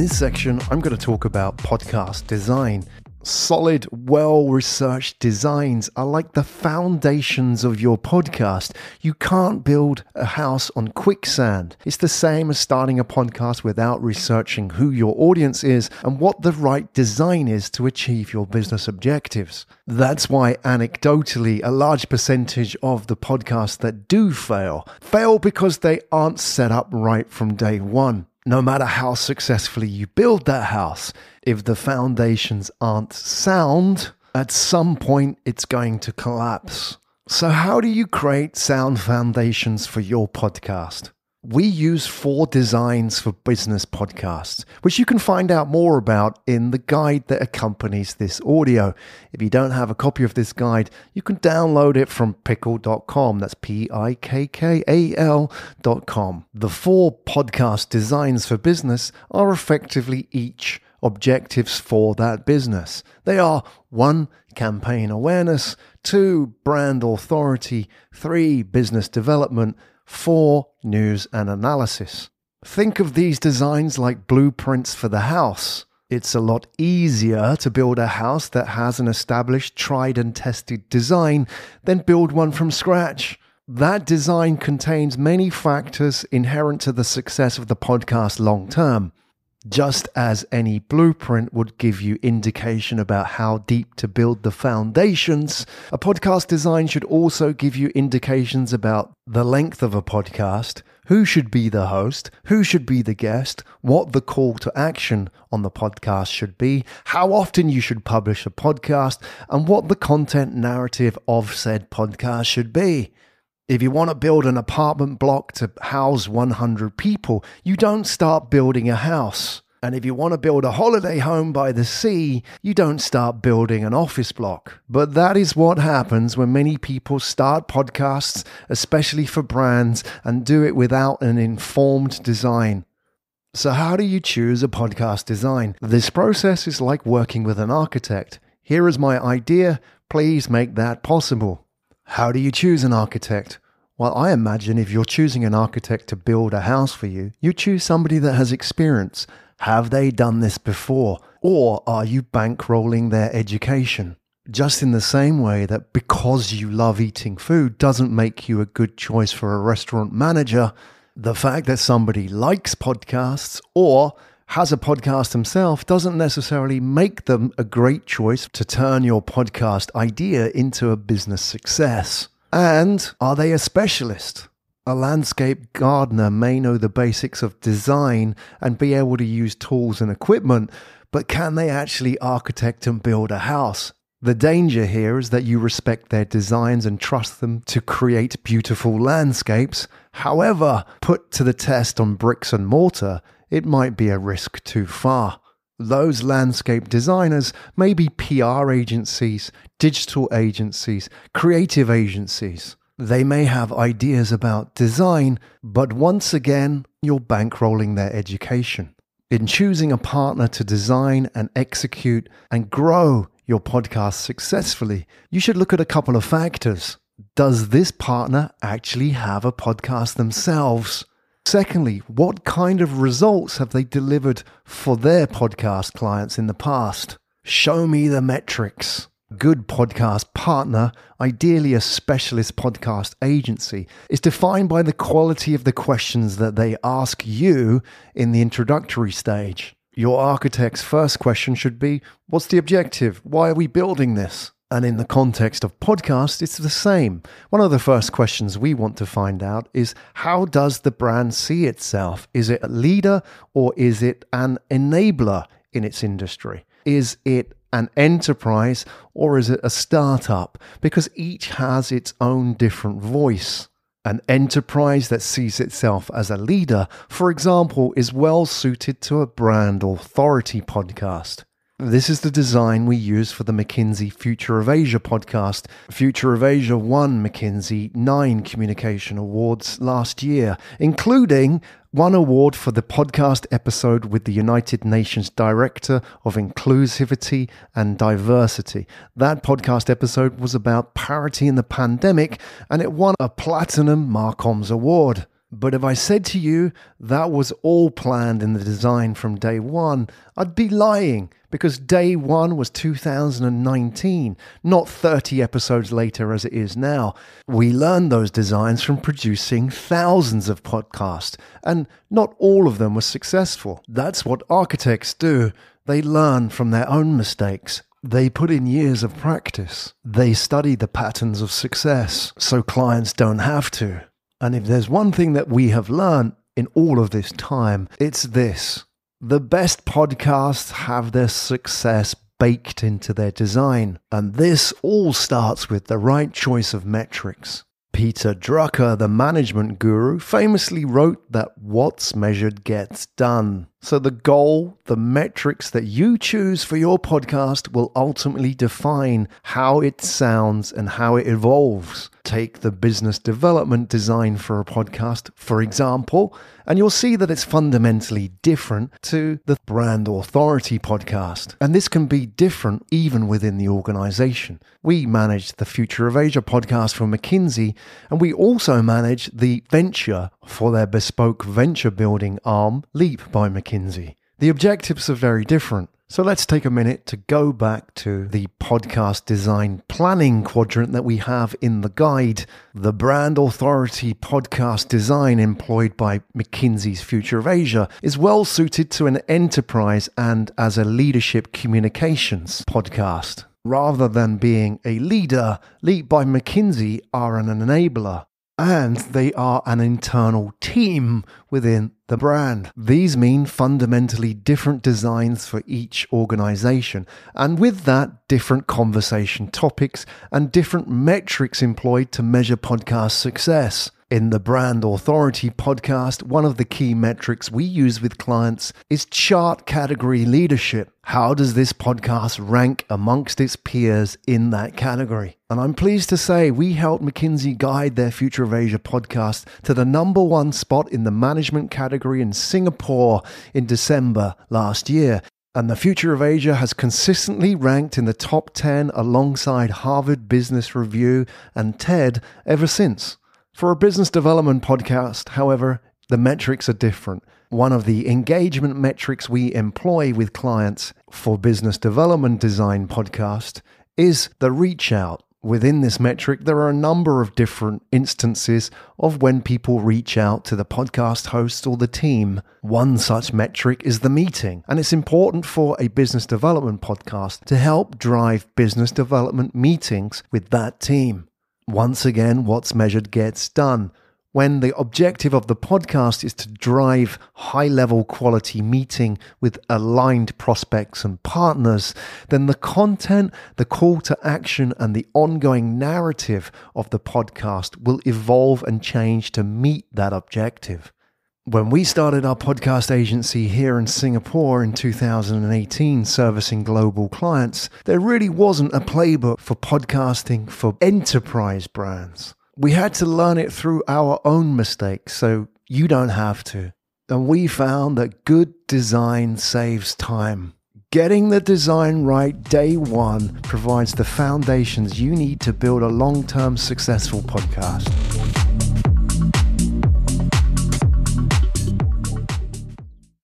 this section, I'm going to talk about podcast design. Solid, well researched designs are like the foundations of your podcast. You can't build a house on quicksand. It's the same as starting a podcast without researching who your audience is and what the right design is to achieve your business objectives. That's why, anecdotally, a large percentage of the podcasts that do fail fail because they aren't set up right from day one no matter how successfully you build that house, if the foundations aren't sound, at some point it's going to collapse. So, how do you create sound foundations for your podcast? We use four designs for business podcasts, which you can find out more about in the guide that accompanies this audio. If you don't have a copy of this guide, you can download it from pikkal.com. That's P I K K A L.com. The four podcast designs for business are effectively each objectives for that business. They are one, campaign awareness, two, brand authority, three, business development, four news and analysis. Think of these designs like blueprints for the house. It's a lot easier to build a house that has an established, tried and tested design than build one from scratch. That design contains many factors inherent to the success of the podcast long term. Just as any blueprint would give you indication about how deep to build the foundations, a podcast design should also give you indications about the length of a podcast, who should be the host, who should be the guest, what the call to action on the podcast should be, how often you should publish a podcast, and what the content narrative of said podcast should be. If you want to build an apartment block to house 100 people, you don't start building a house. And if you want to build a holiday home by the sea, you don't start building an office block. But that is what happens when many people start podcasts, especially for brands, and do it without an informed design. So, how do you choose a podcast design? This process is like working with an architect. Here is my idea, please make that possible. How do you choose an architect? Well, I imagine if you're choosing an architect to build a house for you, you choose somebody that has experience. Have they done this before? Or are you bankrolling their education? Just in the same way that because you love eating food doesn't make you a good choice for a restaurant manager, the fact that somebody likes podcasts or has a podcast himself doesn't necessarily make them a great choice to turn your podcast idea into a business success. And are they a specialist? A landscape gardener may know the basics of design and be able to use tools and equipment, but can they actually architect and build a house? The danger here is that you respect their designs and trust them to create beautiful landscapes. However, put to the test on bricks and mortar, it might be a risk too far. Those landscape designers may be PR agencies, digital agencies, creative agencies. They may have ideas about design, but once again, you're bankrolling their education. In choosing a partner to design and execute and grow your podcast successfully, you should look at a couple of factors. Does this partner actually have a podcast themselves? Secondly, what kind of results have they delivered for their podcast clients in the past? Show me the metrics. Good podcast partner, ideally a specialist podcast agency, is defined by the quality of the questions that they ask you in the introductory stage. Your architect's first question should be What's the objective? Why are we building this? And in the context of podcast, it's the same. One of the first questions we want to find out is how does the brand see itself? Is it a leader or is it an enabler in its industry? Is it an enterprise or is it a startup? Because each has its own different voice. An enterprise that sees itself as a leader, for example, is well suited to a brand authority podcast. This is the design we use for the McKinsey Future of Asia podcast. Future of Asia won McKinsey nine communication awards last year, including one award for the podcast episode with the United Nations Director of Inclusivity and Diversity. That podcast episode was about parity in the pandemic and it won a Platinum Marcoms Award. But if I said to you that was all planned in the design from day one, I'd be lying because day one was 2019, not 30 episodes later as it is now. We learned those designs from producing thousands of podcasts, and not all of them were successful. That's what architects do. They learn from their own mistakes. They put in years of practice. They study the patterns of success so clients don't have to. And if there's one thing that we have learned in all of this time, it's this. The best podcasts have their success baked into their design. And this all starts with the right choice of metrics. Peter Drucker, the management guru, famously wrote that what's measured gets done. So, the goal, the metrics that you choose for your podcast will ultimately define how it sounds and how it evolves. Take the business development design for a podcast, for example, and you'll see that it's fundamentally different to the brand authority podcast. And this can be different even within the organization. We manage the Future of Asia podcast for McKinsey, and we also manage the venture for their bespoke venture building arm, Leap by McKinsey. The objectives are very different. So let's take a minute to go back to the podcast design planning quadrant that we have in the guide. The brand authority podcast design employed by McKinsey's Future of Asia is well suited to an enterprise and as a leadership communications podcast. Rather than being a leader, Leap by McKinsey are an enabler and they are an internal team within the brand. These mean fundamentally different designs for each organization, and with that, different conversation topics and different metrics employed to measure podcast success. In the Brand Authority podcast, one of the key metrics we use with clients is chart category leadership. How does this podcast rank amongst its peers in that category? And I'm pleased to say we helped McKinsey guide their Future of Asia podcast to the number one spot in the management category in Singapore in December last year. And the Future of Asia has consistently ranked in the top 10 alongside Harvard Business Review and TED ever since. For a business development podcast, however, the metrics are different. One of the engagement metrics we employ with clients for business development design podcast is the reach out. Within this metric, there are a number of different instances of when people reach out to the podcast host or the team. One such metric is the meeting, and it's important for a business development podcast to help drive business development meetings with that team. Once again, what's measured gets done. When the objective of the podcast is to drive high level quality meeting with aligned prospects and partners, then the content, the call to action, and the ongoing narrative of the podcast will evolve and change to meet that objective. When we started our podcast agency here in Singapore in 2018, servicing global clients, there really wasn't a playbook for podcasting for enterprise brands. We had to learn it through our own mistakes, so you don't have to. And we found that good design saves time. Getting the design right day one provides the foundations you need to build a long term successful podcast.